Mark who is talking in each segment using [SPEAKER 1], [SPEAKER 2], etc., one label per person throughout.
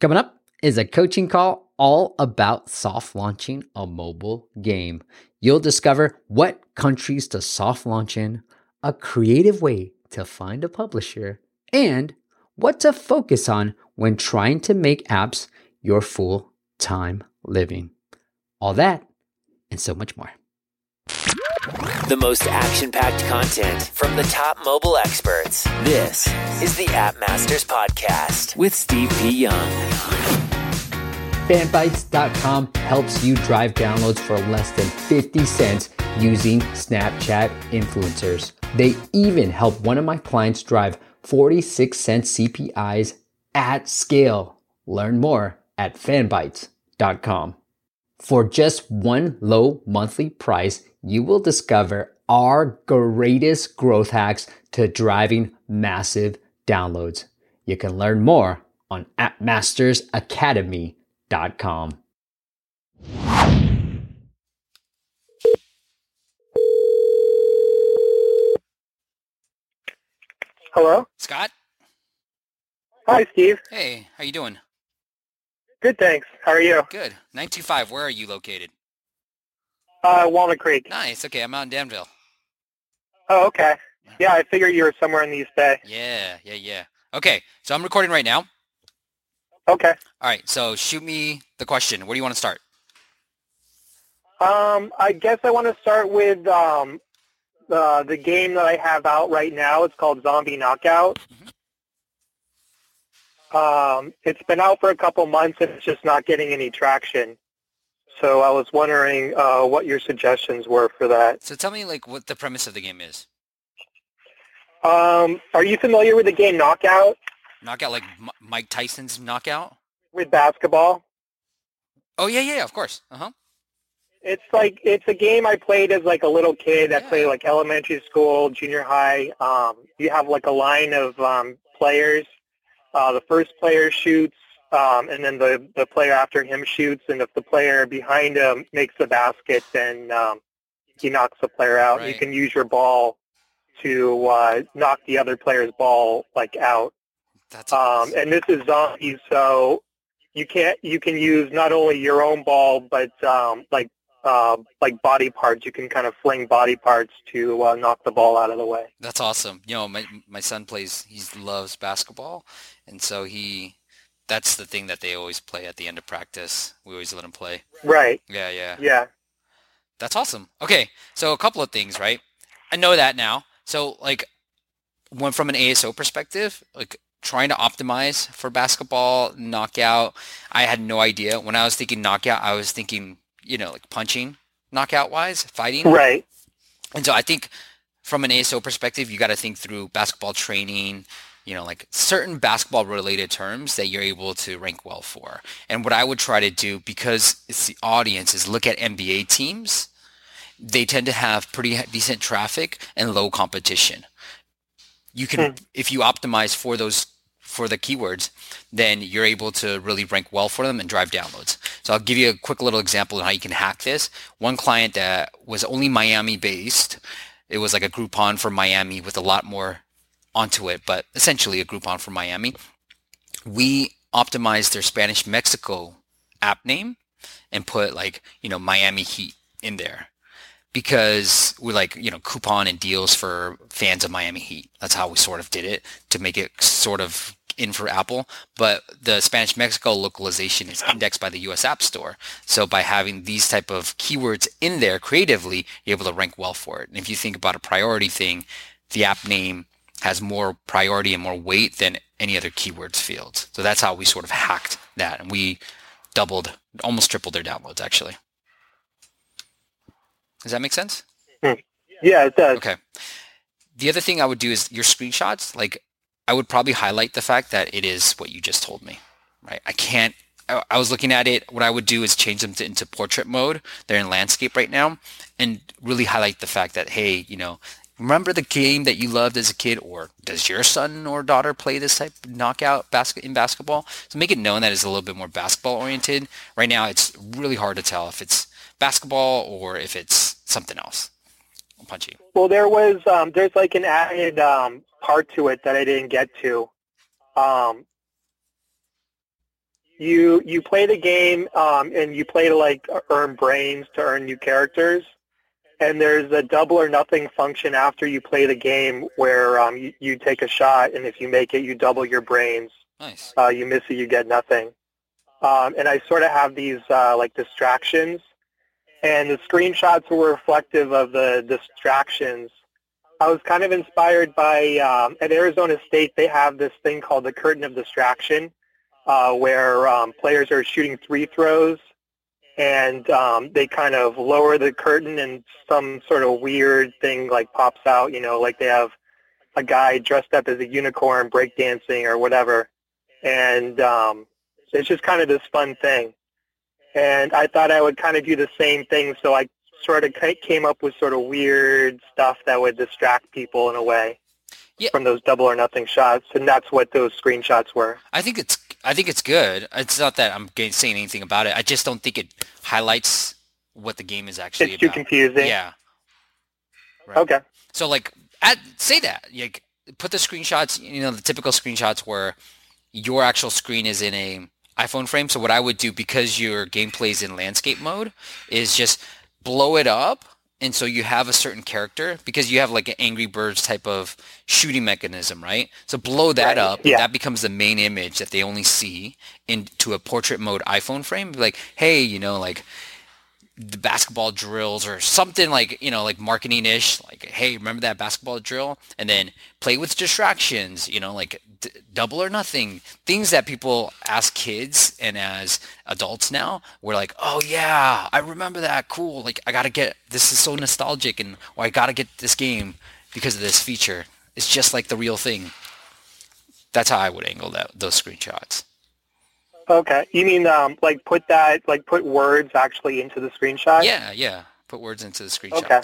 [SPEAKER 1] Coming up is a coaching call all about soft launching a mobile game. You'll discover what countries to soft launch in, a creative way to find a publisher, and what to focus on when trying to make apps your full time living. All that and so much more.
[SPEAKER 2] The most action packed content from the top mobile experts. This is the App Masters Podcast with Steve P. Young.
[SPEAKER 1] Fanbytes.com helps you drive downloads for less than 50 cents using Snapchat influencers. They even help one of my clients drive 46 cent CPIs at scale. Learn more at fanbytes.com. For just one low monthly price, you will discover our greatest growth hacks to driving massive downloads. You can learn more on appmastersacademy.com.
[SPEAKER 3] Hello.
[SPEAKER 4] Scott?
[SPEAKER 3] Hi, Steve.
[SPEAKER 4] Hey, how you doing?
[SPEAKER 3] Good, thanks. How are you?
[SPEAKER 4] Good. 925, where are you located?
[SPEAKER 3] Uh, Walnut Creek.
[SPEAKER 4] Nice. Okay, I'm out in Danville.
[SPEAKER 3] Oh, okay. Yeah, I figured you were somewhere in the East Bay.
[SPEAKER 4] Yeah, yeah, yeah. Okay, so I'm recording right now.
[SPEAKER 3] Okay.
[SPEAKER 4] All right, so shoot me the question. Where do you want to start?
[SPEAKER 3] Um, I guess I want to start with um, uh, the game that I have out right now. It's called Zombie Knockout. Um, it's been out for a couple months and it's just not getting any traction. So I was wondering uh, what your suggestions were for that.
[SPEAKER 4] So tell me like what the premise of the game is.
[SPEAKER 3] Um, are you familiar with the game Knockout
[SPEAKER 4] Knockout like M- Mike Tyson's knockout?
[SPEAKER 3] with basketball?
[SPEAKER 4] Oh yeah, yeah, of course. Uh-huh.
[SPEAKER 3] It's like it's a game I played as like a little kid. I
[SPEAKER 4] Yeah.
[SPEAKER 3] played like elementary school, junior high. Um, you have like a line of um, players. Uh, the first player shoots, um, and then the the player after him shoots. And if the player behind him makes the basket, then um, he knocks the player out. You can use your ball to uh, knock the other player's ball like out.
[SPEAKER 4] That's
[SPEAKER 3] Um,
[SPEAKER 4] awesome.
[SPEAKER 3] and this is zombies, so you can't you can use not only your own ball, but um, like uh, like body parts. You can kind of fling body parts to uh, knock the ball out of the way.
[SPEAKER 4] That's awesome. You know, my my son plays he loves basketball and so he that's the thing that they always play at the end of practice. We always let him play.
[SPEAKER 3] Right.
[SPEAKER 4] Yeah, yeah.
[SPEAKER 3] Yeah.
[SPEAKER 4] That's awesome. Okay, so a couple of things, right? I know that now. So like, when from an ASO perspective, like trying to optimize for basketball knockout, I had no idea. When I was thinking knockout, I was thinking, you know, like punching knockout wise, fighting.
[SPEAKER 3] Right.
[SPEAKER 4] And so I think from an ASO perspective, you got to think through basketball training, you know, like certain basketball related terms that you're able to rank well for. And what I would try to do, because it's the audience, is look at NBA teams. They tend to have pretty decent traffic and low competition. You can, hmm. if you optimize for those, for the keywords, then you're able to really rank well for them and drive downloads. So I'll give you a quick little example of how you can hack this. One client that was only Miami based, it was like a Groupon for Miami with a lot more onto it, but essentially a Groupon for Miami. We optimized their Spanish Mexico app name and put like, you know, Miami Heat in there because we like, you know, coupon and deals for fans of Miami Heat. That's how we sort of did it to make it sort of in for Apple. But the Spanish Mexico localization is indexed by the US App Store. So by having these type of keywords in there creatively, you're able to rank well for it. And if you think about a priority thing, the app name has more priority and more weight than any other keywords field. So that's how we sort of hacked that. And we doubled, almost tripled their downloads actually. Does that make sense? Hmm.
[SPEAKER 3] Yeah, it does.
[SPEAKER 4] Okay. The other thing I would do is your screenshots, like I would probably highlight the fact that it is what you just told me, right? I can't, I, I was looking at it. What I would do is change them to, into portrait mode. They're in landscape right now and really highlight the fact that, hey, you know, remember the game that you loved as a kid or does your son or daughter play this type of knockout basket in basketball? So make it known that it's a little bit more basketball oriented. Right now, it's really hard to tell if it's basketball or if it's something else. Punchy.
[SPEAKER 3] Well, there was um, there's like an added um, part to it that I didn't get to. Um, you you play the game um, and you play to like earn brains to earn new characters. And there's a double or nothing function after you play the game where um, you, you take a shot, and if you make it, you double your brains.
[SPEAKER 4] Nice.
[SPEAKER 3] Uh, you miss it, you get nothing. Um, and I sort of have these uh, like distractions, and the screenshots were reflective of the distractions. I was kind of inspired by um, at Arizona State. They have this thing called the curtain of distraction, uh, where um, players are shooting three throws, and um, they kind of lower the curtain, and some sort of weird thing like pops out. You know, like they have a guy dressed up as a unicorn breakdancing or whatever, and um, it's just kind of this fun thing. And I thought I would kind of do the same thing, so I sort of came up with sort of weird stuff that would distract people in a way
[SPEAKER 4] Yeah.
[SPEAKER 3] from those double or nothing shots, and that's what those screenshots were.
[SPEAKER 4] I think it's I think it's good. It's not that I'm saying anything about it. I just don't think it highlights what the game is actually
[SPEAKER 3] It's too
[SPEAKER 4] about.
[SPEAKER 3] confusing.
[SPEAKER 4] Yeah. Right.
[SPEAKER 3] Okay.
[SPEAKER 4] So like, add, say that. Like, put the screenshots. You know, the typical screenshots where your actual screen is in a iPhone frame. So what I would do because your gameplay is in landscape mode is just blow it up. And so you have a certain character because you have like an Angry Birds type of shooting mechanism, right? So blow that
[SPEAKER 3] Right,
[SPEAKER 4] up.
[SPEAKER 3] yeah.
[SPEAKER 4] That becomes the main image that they only see into a portrait mode iPhone frame. Like, hey, you know, like the basketball drills or something like you know like marketing ish like hey remember that basketball drill? And then play with distractions you know like d- double or nothing. Things that people as kids and as adults now we're like oh yeah i remember that. Cool. Like i gotta get this is so nostalgic and or i gotta get this game because of this feature. It's just like the real thing. That's how i would angle that those screenshots
[SPEAKER 3] Okay. You mean um, like put that, like put words actually into the screenshot?
[SPEAKER 4] Yeah, yeah. Put words into the screenshots.
[SPEAKER 3] Okay.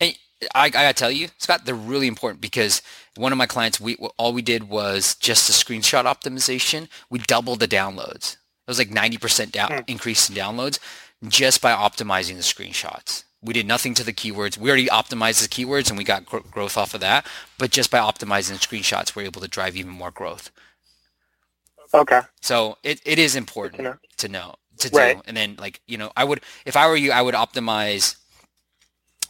[SPEAKER 4] And I, I gotta tell you, Scott, they're really important because one of my clients, we all we did was just a screenshot optimization. We doubled the downloads. It was like 90% down,
[SPEAKER 3] Hmm.
[SPEAKER 4] increase in downloads just by optimizing the screenshots. We did nothing to the keywords. We already optimized the keywords and we got gr- growth off of that. But just by optimizing the screenshots, we're able to drive even more growth.
[SPEAKER 3] Okay.
[SPEAKER 4] So it, it is important
[SPEAKER 3] know.
[SPEAKER 4] to know to do.
[SPEAKER 3] Right.
[SPEAKER 4] And then like, you know, I would if I were you, I would optimize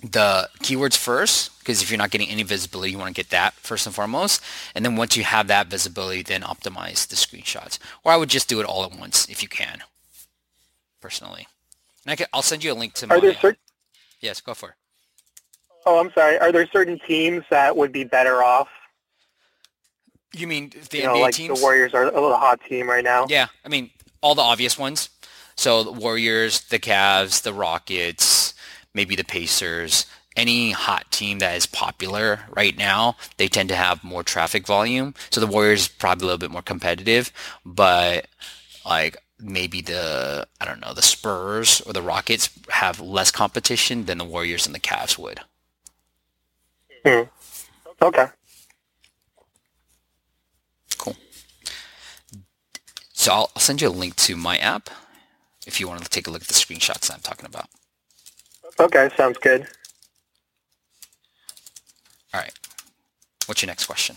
[SPEAKER 4] the keywords first because if you're not getting any visibility, you want to get that first and foremost. And then once you have that visibility, then optimize the screenshots. Or I would just do it all at once if you can. Personally. And I can, I'll send you a link to my
[SPEAKER 3] Are there certain?
[SPEAKER 4] Yes, go for it.
[SPEAKER 3] Oh, I'm sorry. Are there certain teams that would be better off?
[SPEAKER 4] You mean the
[SPEAKER 3] You know,
[SPEAKER 4] NBA
[SPEAKER 3] like
[SPEAKER 4] teams?
[SPEAKER 3] the Warriors are a little hot team right now.
[SPEAKER 4] Yeah, I mean all the obvious ones. So the Warriors, the Cavs, the Rockets, maybe the Pacers. Any hot team that is popular right now, they tend to have more traffic volume. So the Warriors probably a little bit more competitive, but like maybe the I don't know the Spurs or the Rockets have less competition than the Warriors and the Cavs would.
[SPEAKER 3] Hmm. Okay.
[SPEAKER 4] Cool. So I'll, I'll send you a link to my app if you want to take a look at the screenshots I'm talking about.
[SPEAKER 3] Okay. Sounds good.
[SPEAKER 4] All right. What's your next question?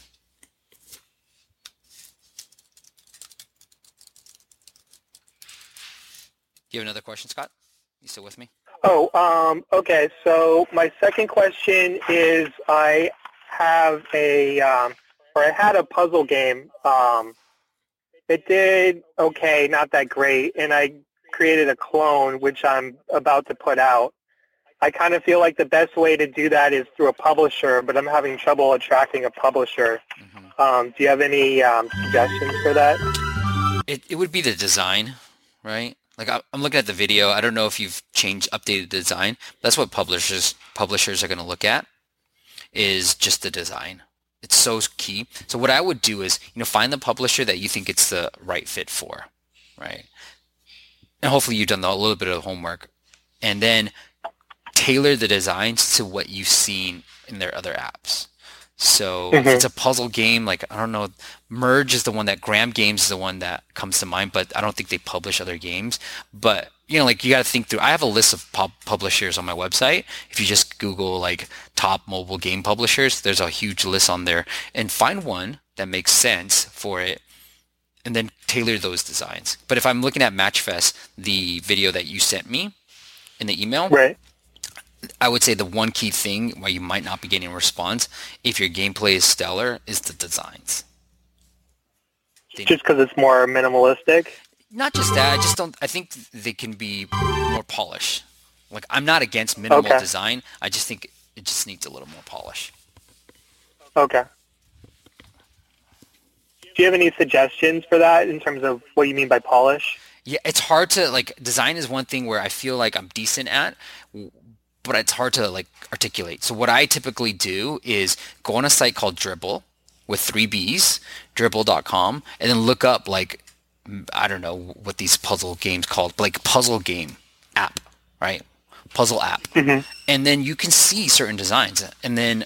[SPEAKER 4] You have another question, Scott? You still with me?
[SPEAKER 3] Oh, um, okay. So my second question is I have a, um, or I had a puzzle game. Um, it did okay, not that great, and I created a clone, which I'm about to put out. I kind of feel like the best way to do that is through a publisher, but I'm having trouble attracting a publisher.
[SPEAKER 4] Mhm.
[SPEAKER 3] Um, do you have any um, suggestions for that?
[SPEAKER 4] It, it would be the design, right? Like I'm looking at the video. I don't know if you've changed, updated the design. That's what publishers publishers are going to look at is just the design. It's so key. So what I would do is, you know, find the publisher that you think it's the right fit for, right? And hopefully you've done a little bit of homework, and then tailor the designs to what you've seen in their other apps. So if
[SPEAKER 3] Mhm.
[SPEAKER 4] it's a puzzle game, like I don't know, Merge is the one that Gram Games is the one that comes to mind, but I don't think they publish other games. But you know, like you got to think through. I have a list of pub publishers on my website. If you just Google like top mobile game publishers, there's a huge list on there, and find one that makes sense for it and then tailor those designs. But if I'm looking at Matchfest, the video that you sent me in the email,
[SPEAKER 3] Right.
[SPEAKER 4] I would say the one key thing why you might not be getting a response if your gameplay is stellar is the designs. They-
[SPEAKER 3] Just because it's more minimalistic.
[SPEAKER 4] not just that, I just don't. I think they can be more polished. Like I'm not against minimal
[SPEAKER 3] Okay.
[SPEAKER 4] design. I just think it just needs a little more polish.
[SPEAKER 3] Okay. Do you have any suggestions for that in terms of what you mean by polish?
[SPEAKER 4] Yeah, it's hard to like design is one thing where I feel like I'm decent at, but it's hard to like articulate. So what I typically do is go on a site called Dribbble with three B's, dribbble.com, and then look up like I don't know what these puzzle games called, like puzzle game app, right? Puzzle app. Mm-hmm. And then you can see certain designs. And then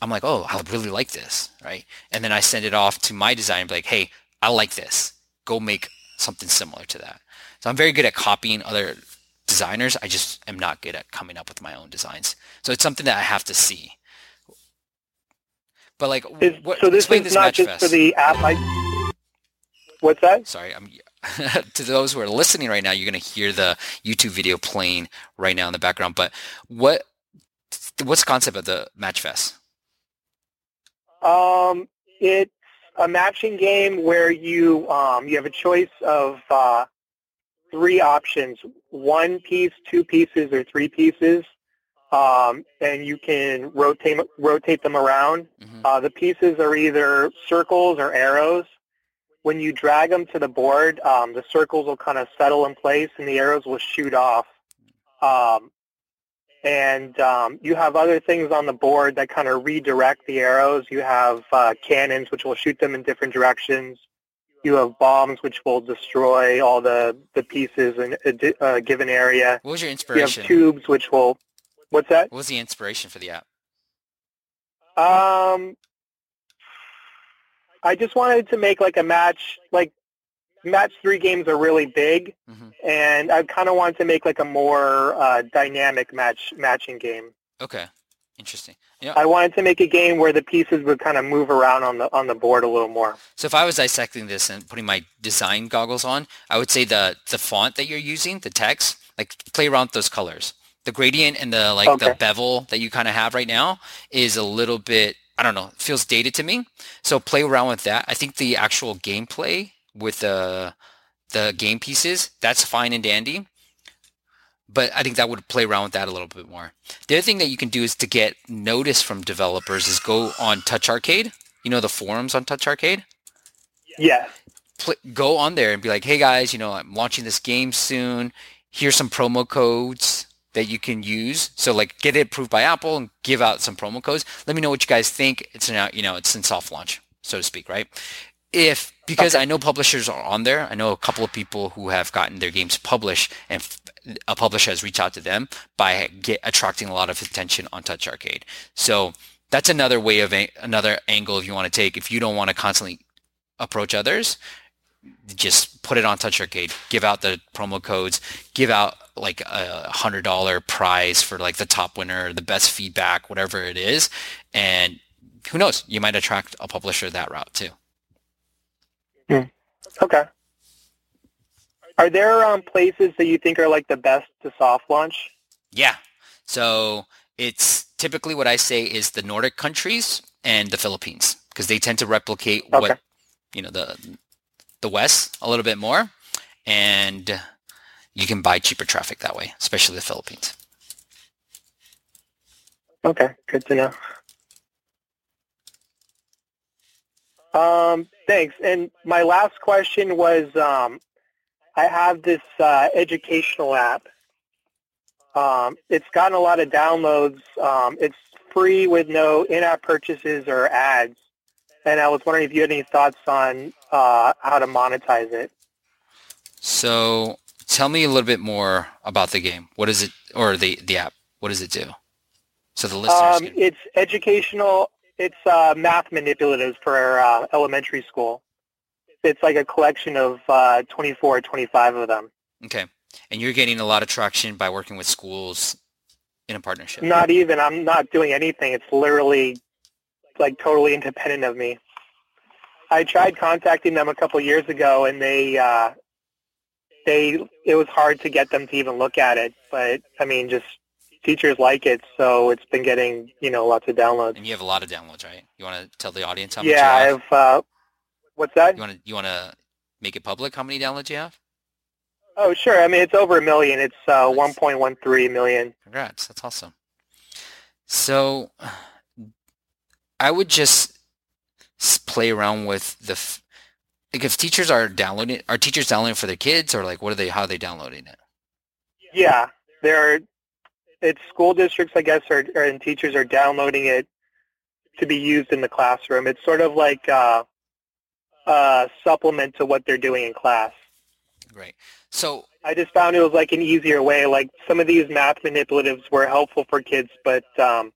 [SPEAKER 4] I'm like, oh, I really like this, right? And then I send it off to my designer and be like, hey, I like this. Go make something similar to that. So I'm very good at copying other designers. I just am not good at coming up with my own designs. So it's something that I have to see. But like,
[SPEAKER 3] Is,
[SPEAKER 4] what,
[SPEAKER 3] so this is not just
[SPEAKER 4] Fest.
[SPEAKER 3] for the app. I, what's that?
[SPEAKER 4] Sorry, I'm to those who are listening right now. You're gonna hear the YouTube video playing right now in the background. But what what's the concept of the Match Fest?
[SPEAKER 3] Um, it's a matching game where you um, you have a choice of uh, three options: one piece, two pieces, or three pieces, um, and you can rotate rotate them around.
[SPEAKER 4] Mhm.
[SPEAKER 3] Uh, the pieces are either circles or arrows. When you drag them to the board, um, the circles will kind of settle in place, and the arrows will shoot off. Um, and um, you have other things on the board that kind of redirect the arrows. You have uh, cannons, which will shoot them in different directions. You have bombs, which will destroy all the, the pieces in a di- a given area.
[SPEAKER 4] What was your inspiration?
[SPEAKER 3] You have tubes, which will... What's that?
[SPEAKER 4] What was the inspiration for the app?
[SPEAKER 3] Um, I just wanted to make like a match, like match three games are really big,
[SPEAKER 4] Mhm.
[SPEAKER 3] and I kind of wanted to make like a more uh, dynamic match matching game.
[SPEAKER 4] Okay, interesting. Yeah.
[SPEAKER 3] I wanted to make a game where the pieces would kind of move around on the on the board a little more.
[SPEAKER 4] So if I was dissecting this and putting my design goggles on, I would say the the font that you're using, the text, like play around with those colors. The gradient and the like the bevel that you kind of have right now is a little bit I don't know, it feels dated to me. So play around with that. I think the actual gameplay with the the game pieces, that's fine and dandy. But I think that would play around with that a little bit more. The other thing that you can do is to get notice from developers is go on Touch Arcade. You know the forums on Touch Arcade? Pl- go on there and be like, hey guys, you know, I'm launching this game soon. Here's some promo codes that you can use. So like get it approved by Apple and give out some promo codes. Let me know what you guys think. It's now, you know, it's in soft launch, so to speak, right? If because I know publishers are on there, I know a couple of people who have gotten their games published, and a publisher has reached out to them by get, attracting a lot of attention on Touch Arcade. So that's another way of a, another angle if you want to take. If you don't want to constantly approach others, just put it on Touch Arcade. Give out the promo codes. Give out like a hundred dollar prize for like the top winner, the best feedback, whatever it is, and who knows? You might attract a publisher that route too.
[SPEAKER 3] Okay. Are there um, places that you think are like the best to soft launch?
[SPEAKER 4] Yeah. So it's typically what I say is the Nordic countries and the Philippines because they tend to replicate
[SPEAKER 3] Okay.
[SPEAKER 4] what you know the the West a little bit more, and you can buy cheaper traffic that way, especially the Philippines.
[SPEAKER 3] Okay, good to know. Um, thanks. And my last question was, um, I have this uh, educational app. Um, it's gotten a lot of downloads. Um, it's free with no in-app purchases or ads. And I was wondering if you had any thoughts on uh, how to monetize it.
[SPEAKER 4] So tell me a little bit more about the game. What is it, or the the app? What does it do? So the listeners
[SPEAKER 3] Um,
[SPEAKER 4] can.
[SPEAKER 3] it's educational. It's uh, math manipulatives for uh, elementary school. It's like a collection of uh, 24 or 25 of them.
[SPEAKER 4] Okay, and you're getting a lot of traction by working with schools in a partnership.
[SPEAKER 3] Not even. I'm not doing anything. It's literally like totally independent of me. I tried contacting them a couple years ago, and they uh, they it was hard to get them to even look at it. But I mean, just teachers like it, so it's been getting you know lots of downloads.
[SPEAKER 4] And you have a lot of downloads, right? You want to tell the audience how
[SPEAKER 3] yeah,
[SPEAKER 4] much you
[SPEAKER 3] I
[SPEAKER 4] have?
[SPEAKER 3] have. Uh, what's that?
[SPEAKER 4] You want to you want to make it public? How many downloads you have?
[SPEAKER 3] Oh, sure. I mean, it's over a million. It's uh,
[SPEAKER 4] Nice.
[SPEAKER 3] 1.13 million.
[SPEAKER 4] Congrats, that's awesome. So, I would just play around with the f- like if teachers are downloading, are teachers downloading for their kids or like what are they? How are they downloading it?
[SPEAKER 3] Yeah, there. Are it's school districts, I guess, or, or and teachers are downloading it to be used in the classroom. It's sort of like uh, a supplement to what they're doing in class.
[SPEAKER 4] Great. So
[SPEAKER 3] I just found it was like an easier way. Like some of these math manipulatives were helpful for kids, but um,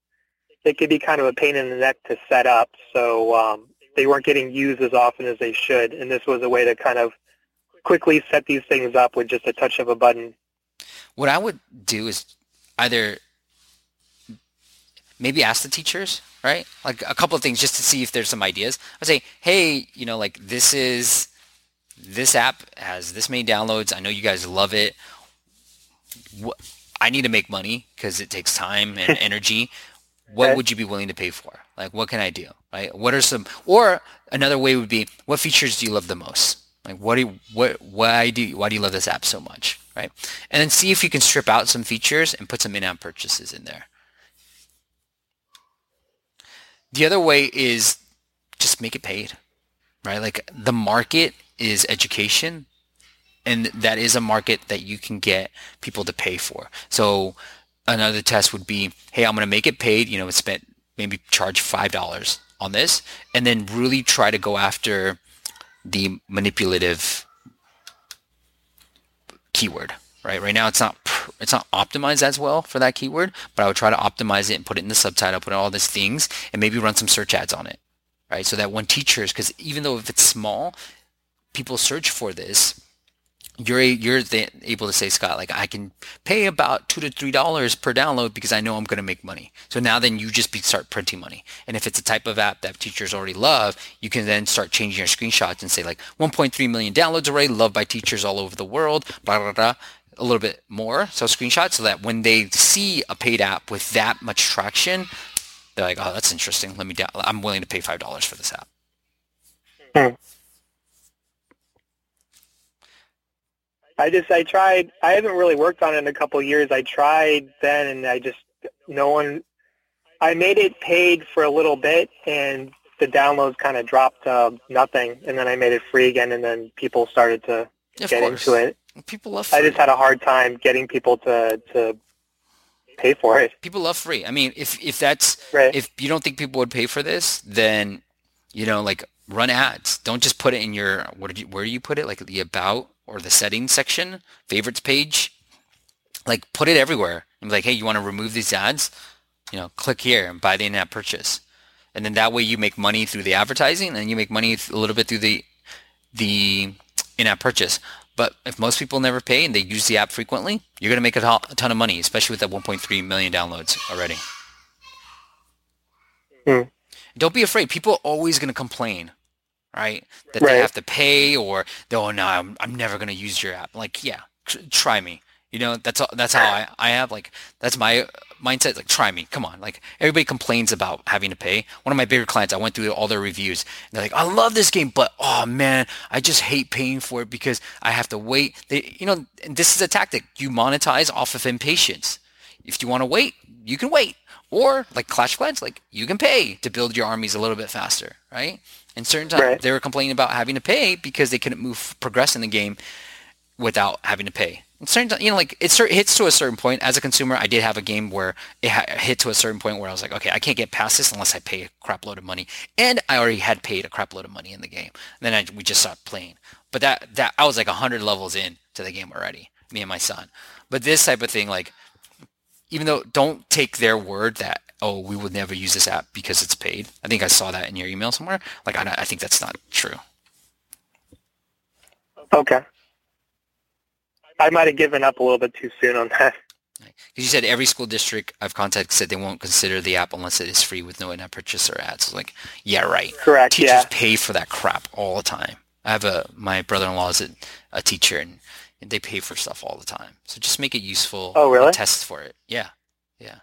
[SPEAKER 3] they could be kind of a pain in the neck to set up. So um, they weren't getting used as often as they should. And this was a way to kind of quickly set these things up with just a touch of a button.
[SPEAKER 4] what I would do is either maybe ask the teachers, right? Like a couple of things just to see if there's some ideas. I'd say, hey, you know, like this is this app has this many downloads. I know you guys love it. What, I need to make money because it takes time and energy. What
[SPEAKER 3] Okay.
[SPEAKER 4] would you be willing to pay for? Like, what can I do? Right? What are some? Or another way would be, what features do you love the most? Like, what do you, what why do you, why do you love this app so much? Right? And then see if you can strip out some features and put some in-app purchases in there. The other way is just make it paid, right? Like the market is education and that is a market that you can get people to pay for. So another test would be, hey, I'm going to make it paid, you know, spend maybe charge $5 on this and then really try to go after the manipulative keyword, right? Right now it's not it's not optimized as well for that keyword, but I would try to optimize it and put it in the subtitle, put all these things and maybe run some search ads on it, right? So that when teachers, because even though if it's small, people search for this, you're you're the, able to say, Scott, like I can pay about two to three dollars per download because I know I'm going to make money. So now then you just be, start printing money. And if it's a type of app that teachers already love, you can then start changing your screenshots and say like 1.3 million downloads already, loved by teachers all over the world, blah blah blah. A little bit more, so screenshots, so that when they see a paid app with that much traction, they're like, "Oh, that's interesting. Let me. Down- I'm willing to pay five dollars for this app." Hmm.
[SPEAKER 3] I just I tried. I haven't really worked on it in a couple of years. I tried then, and I just no one. I made it paid for a little bit, and the downloads kind of dropped to nothing. And then I made it free again, and then people started to
[SPEAKER 4] Of
[SPEAKER 3] get
[SPEAKER 4] course,
[SPEAKER 3] into it.
[SPEAKER 4] people love.
[SPEAKER 3] I just had a hard time getting people to to pay for it.
[SPEAKER 4] people love free. I mean, if if that's
[SPEAKER 3] Right.
[SPEAKER 4] if you don't think people would pay for this, then you know, like run ads. Don't just put it in your what did you where do you put it? Like the about or the settings section, favorites page. Like put it everywhere. And be like, hey, you want to remove these ads? You know, click here and buy the in-app purchase. And then that way you make money through the advertising and you make money a little bit through the the in-app purchase. But if most people never pay and they use the app frequently, you're going to make a, to- a ton of money, especially with that 1.3 million downloads already.
[SPEAKER 3] Hmm.
[SPEAKER 4] Don't be afraid. People are always going to complain, right? That they have to pay or, oh, no, I'm, I'm never going to use your app. Like, yeah, tr- try me. You know, that's all- that's how I, I have like that's my mindset. Like, try me. Come on. Like everybody complains about having to pay. One of my bigger clients, I went through all their reviews. And they're like, I love this game, but oh man, I just hate paying for it because I have to wait. They, you know, and this is a tactic. You monetize off of impatience. If you want to wait, you can wait. Or like Clash of Clans, like you can pay to build your armies a little bit faster, right? And certain times
[SPEAKER 3] Right.
[SPEAKER 4] they were complaining about having to pay because they couldn't move progress in the game without having to pay. And certain, you know, like it hits to a certain point. As a consumer, I did have a game where it hit to a certain point where I was like, okay, I can't get past this unless I pay a crap load of money, and I already had paid a crap load of money in the game. And then I, we just stopped playing. But that that I was like hundred levels in to the game already, me and my son. But this type of thing, like, even though don't take their word that oh we would never use this app because it's paid. I think I saw that in your email somewhere. Like I, I think that's not true.
[SPEAKER 3] Okay. I might have given up a little bit too soon on that.
[SPEAKER 4] Because you said every school district I've contacted said they won't consider the app unless it is free with no in-app purchase or ads. Like, yeah, right.
[SPEAKER 3] Correct.
[SPEAKER 4] Teachers
[SPEAKER 3] yeah.
[SPEAKER 4] pay for that crap all the time. I have a my brother-in-law is a, a teacher and, and they pay for stuff all the time. So just make it useful.
[SPEAKER 3] Oh, really?
[SPEAKER 4] Test for it. Yeah, yeah.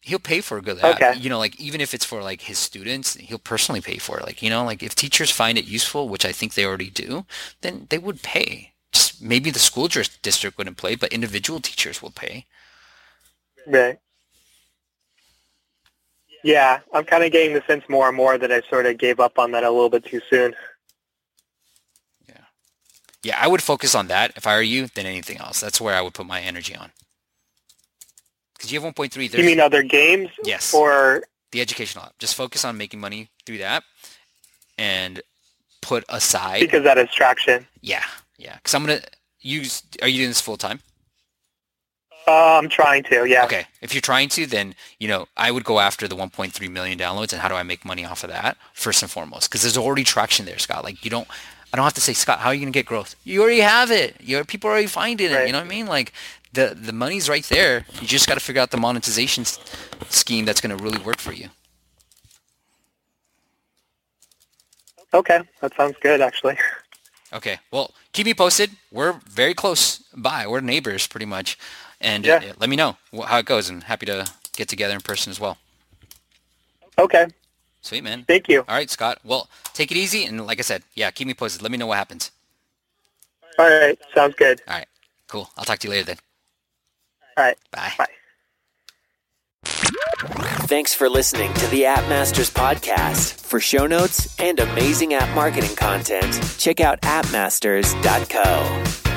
[SPEAKER 4] He'll pay for a good app.
[SPEAKER 3] Okay.
[SPEAKER 4] You know, like even if it's for like his students, he'll personally pay for it. Like you know, like if teachers find it useful, which I think they already do, then they would pay. Just maybe the school district wouldn't pay, but individual teachers will pay.
[SPEAKER 3] Right. Yeah, I'm kind of getting the sense more and more that I sort of gave up on that a little bit too soon.
[SPEAKER 4] Yeah, I would focus on that if I were you than anything else. That's where I would put my energy on. Because you have 1.3.
[SPEAKER 3] You mean other games?
[SPEAKER 4] Yes.
[SPEAKER 3] Or
[SPEAKER 4] the educational app. Just focus on making money through that and put aside.
[SPEAKER 3] because that is traction?
[SPEAKER 4] yeah, yeah. Because I'm gonna use. Are you doing this full time?
[SPEAKER 3] Uh, I'm trying to. Yeah.
[SPEAKER 4] Okay. If you're trying to, then you know I would go after the 1.3 million downloads and how do I make money off of that first and foremost? Because there's already traction there, Scott. Like you don't. I don't have to say, Scott, how are you gonna get growth? You already have it. Your people are already finding it. You know what I mean? Like the the money's right there. You just got to figure out the monetization s- scheme that's gonna really work for you.
[SPEAKER 3] Okay, that sounds good actually.
[SPEAKER 4] Okay. Well, keep me posted. We're very close by. We're neighbors pretty much. And uh, let me know how it goes and happy to get together in person as well.
[SPEAKER 3] Okay,
[SPEAKER 4] Sweet, man.
[SPEAKER 3] thank you.
[SPEAKER 4] All right, Scott. Well, take it easy. And like I said, yeah, keep me posted. Let me know what happens.
[SPEAKER 3] All right, sounds good.
[SPEAKER 4] All right. Cool. I'll talk to you later then.
[SPEAKER 3] All right,
[SPEAKER 4] Bye.
[SPEAKER 3] bye.
[SPEAKER 2] Thanks for listening to the App Masters podcast. For show notes and amazing app marketing content, check out appmasters.co.